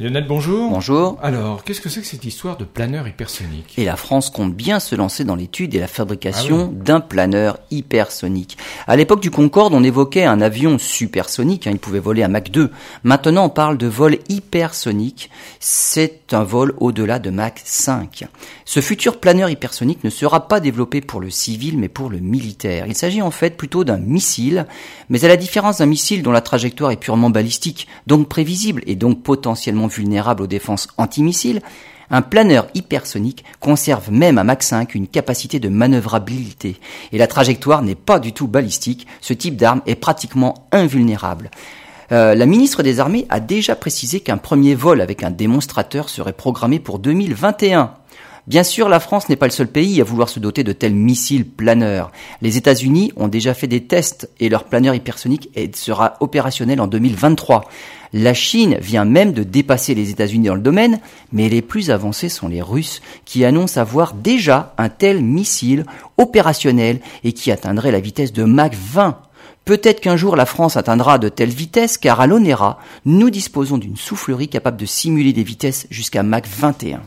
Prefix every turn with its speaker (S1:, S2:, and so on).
S1: Lionel, bonjour.
S2: Bonjour.
S1: Alors, qu'est-ce que c'est que cette histoire de planeur hypersonique?
S2: Et la France compte bien se lancer dans l'étude et la fabrication
S1: Ah
S2: d'un planeur hypersonique. À l'époque du Concorde, on évoquait un avion supersonique, hein, il pouvait voler à Mach 2. Maintenant, on parle de vol hypersonique. C'est un vol au-delà de Mach 5. Ce futur planeur hypersonique ne sera pas développé pour le civil, mais pour le militaire. Il s'agit en fait plutôt d'un missile, mais à la différence d'un missile dont la trajectoire est purement balistique, donc prévisible et donc potentiellement vulnérable aux défenses antimissiles, un planeur hypersonique conserve même à Mach 5 une capacité de manœuvrabilité. Et la trajectoire n'est pas du tout balistique, ce type d'arme est pratiquement invulnérable. Euh, la ministre des Armées a déjà précisé qu'un premier vol avec un démonstrateur serait programmé pour 2021. Bien sûr, la France n'est pas le seul pays à vouloir se doter de tels missiles planeurs. Les États-Unis ont déjà fait des tests et leur planeur hypersonique sera opérationnel en 2023. La Chine vient même de dépasser les États-Unis dans le domaine, mais les plus avancés sont les Russes qui annoncent avoir déjà un tel missile opérationnel et qui atteindrait la vitesse de Mach 20. Peut-être qu'un jour la France atteindra de telles vitesses car à l'ONERA, nous disposons d'une soufflerie capable de simuler des vitesses jusqu'à Mach 21.